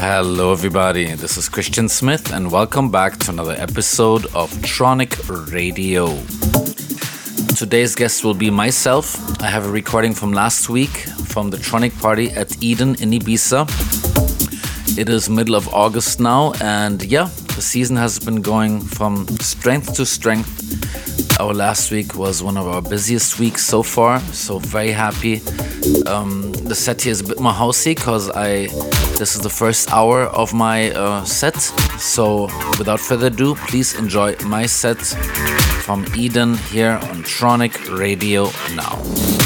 Hello, everybody. This is Christian Smith, and welcome back to another episode of Tronic Radio. Today's guest will be myself. I have a recording from last week from the Tronic party at Eden in Ibiza. It is middle of August now, and yeah, the season has been going from strength to strength. Our last week was one of our busiest weeks so far, so very happy. Um, the set here is a bit more housey because I this is the first hour of my uh, set. So without further ado, please enjoy my set from Eden here on Tronic Radio now.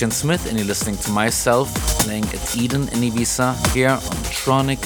Christian Smith, and you're listening to myself playing at Eden in Ibiza here on Tronic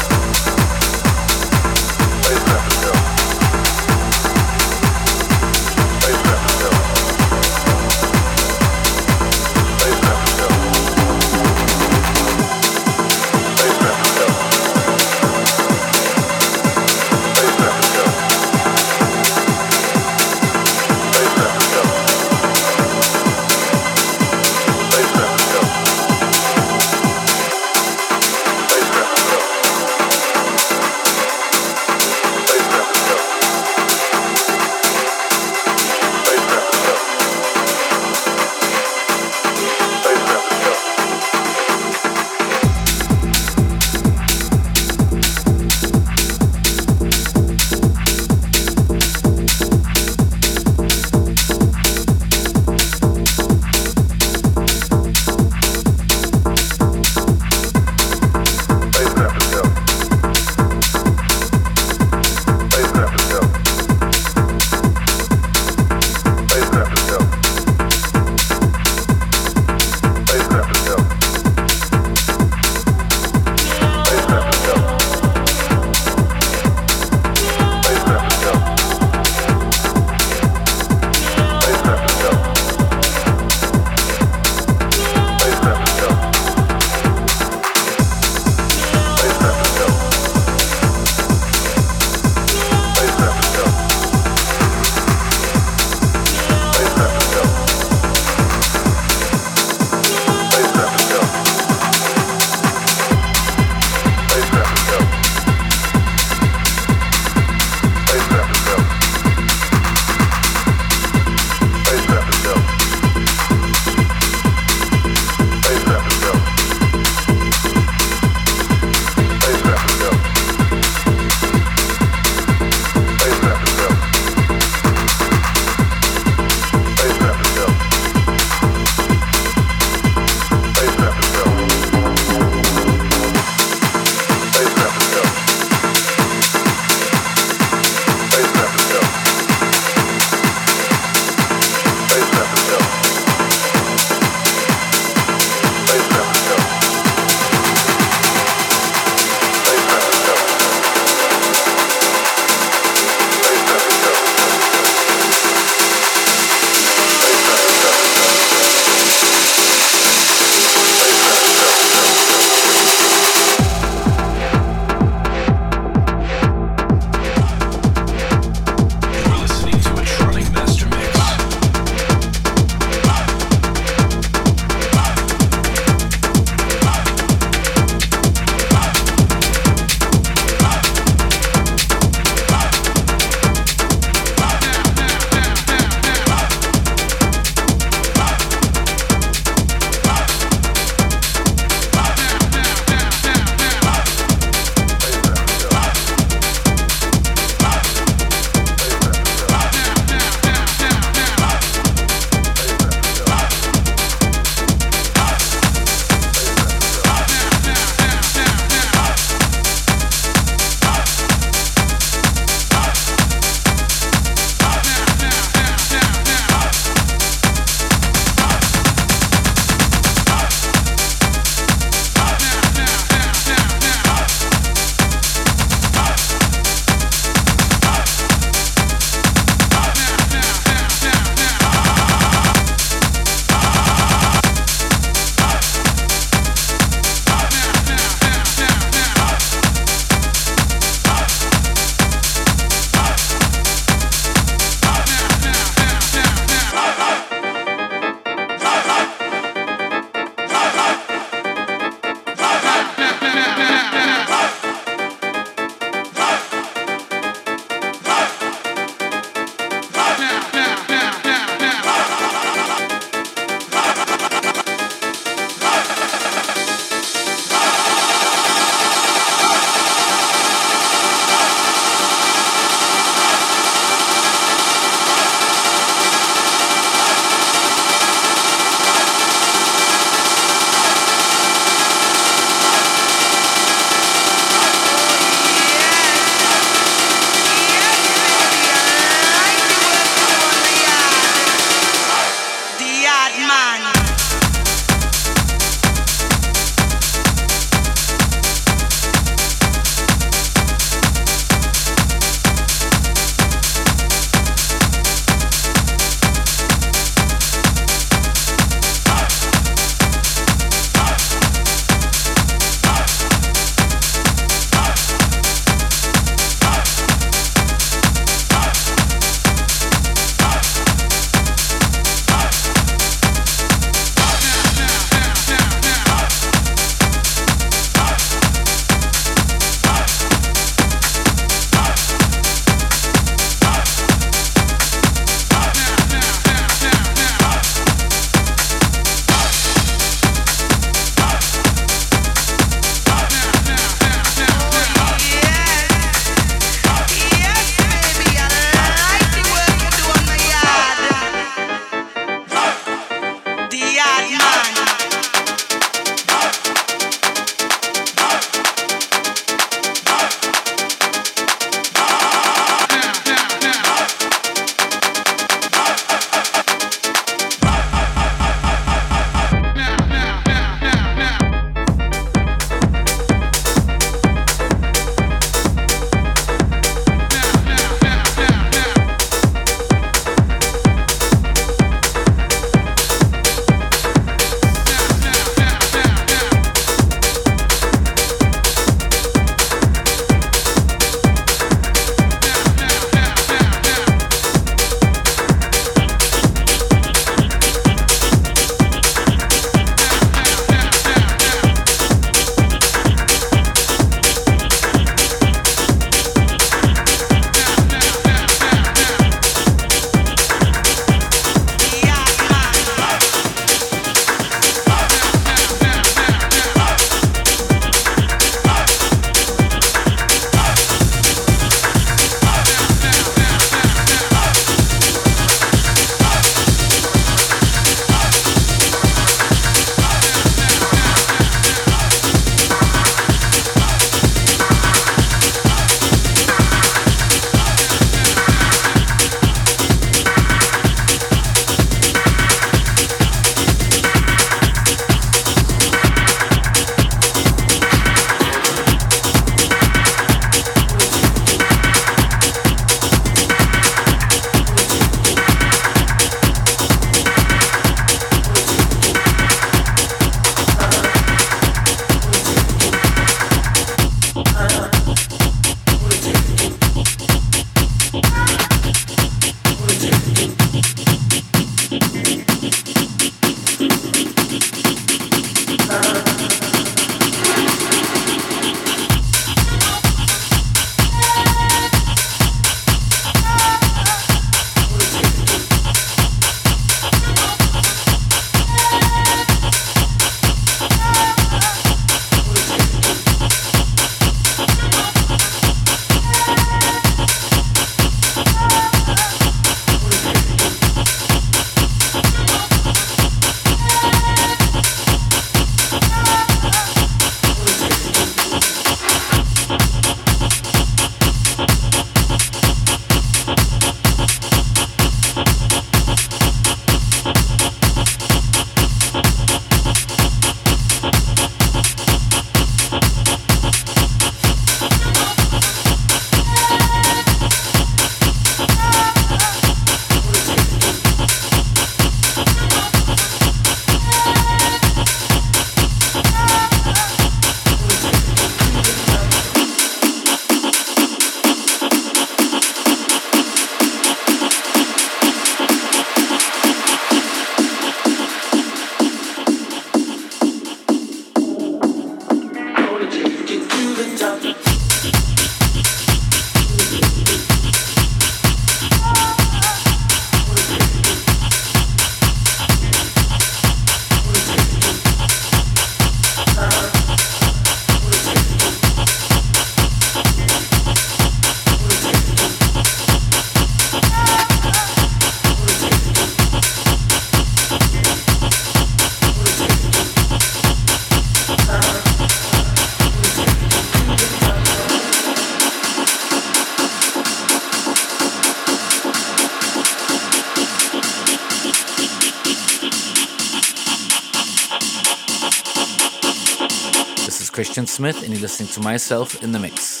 Christian Smith, and you're listening to myself in the mix.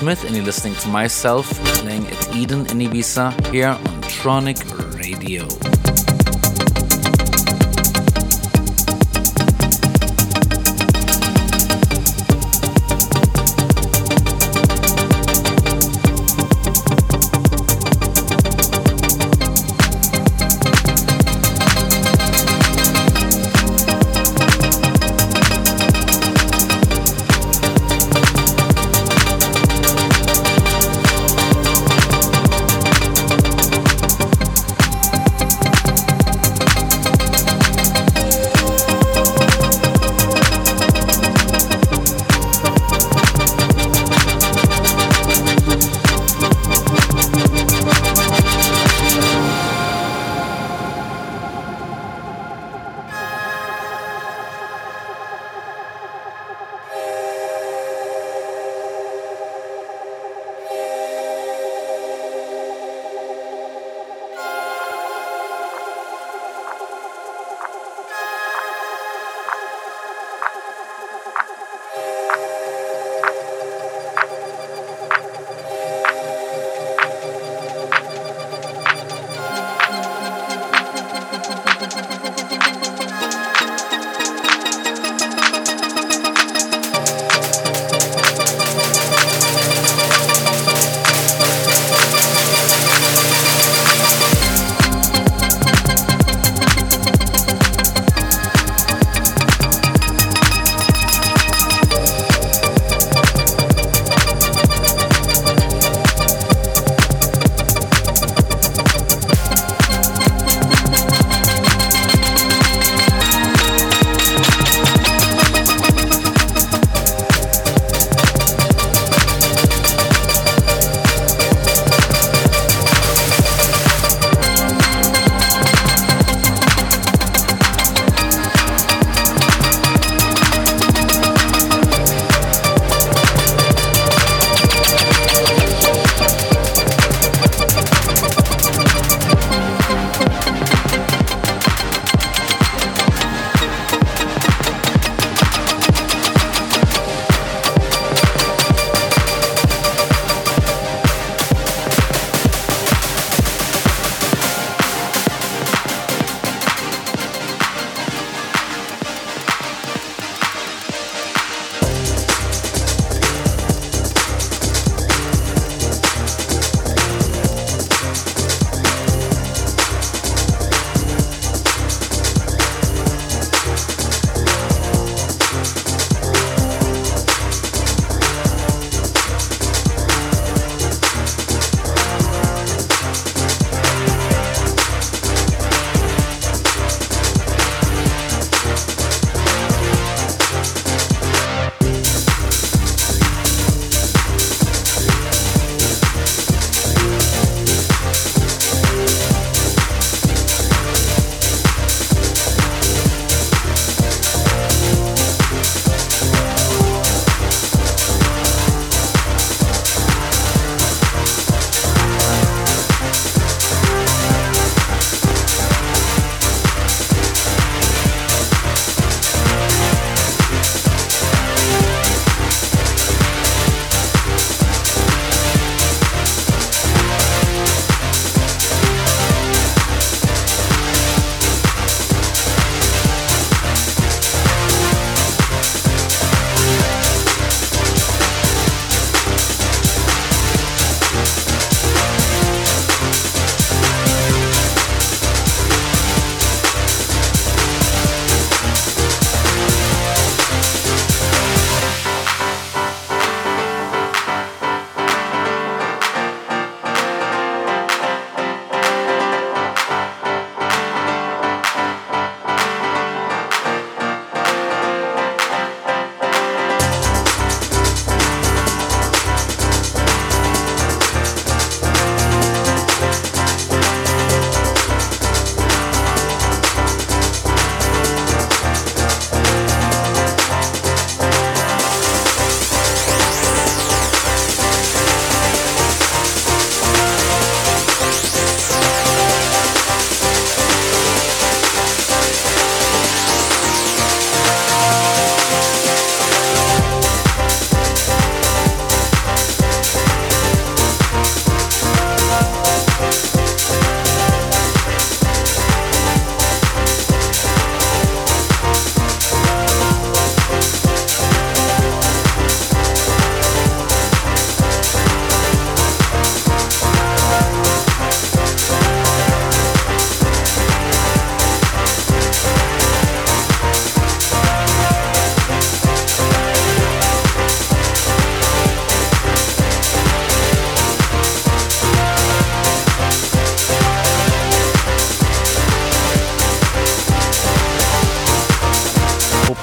Smith, and you're listening to myself playing at Eden in Ibiza here on Tronic Radio.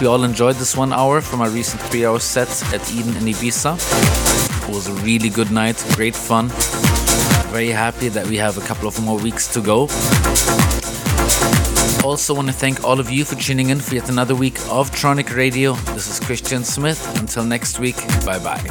You all enjoyed this one hour from our recent three hour set at Eden in Ibiza. It was a really good night, great fun. Very happy that we have a couple of more weeks to go. Also, want to thank all of you for tuning in for yet another week of Tronic Radio. This is Christian Smith. Until next week, bye bye.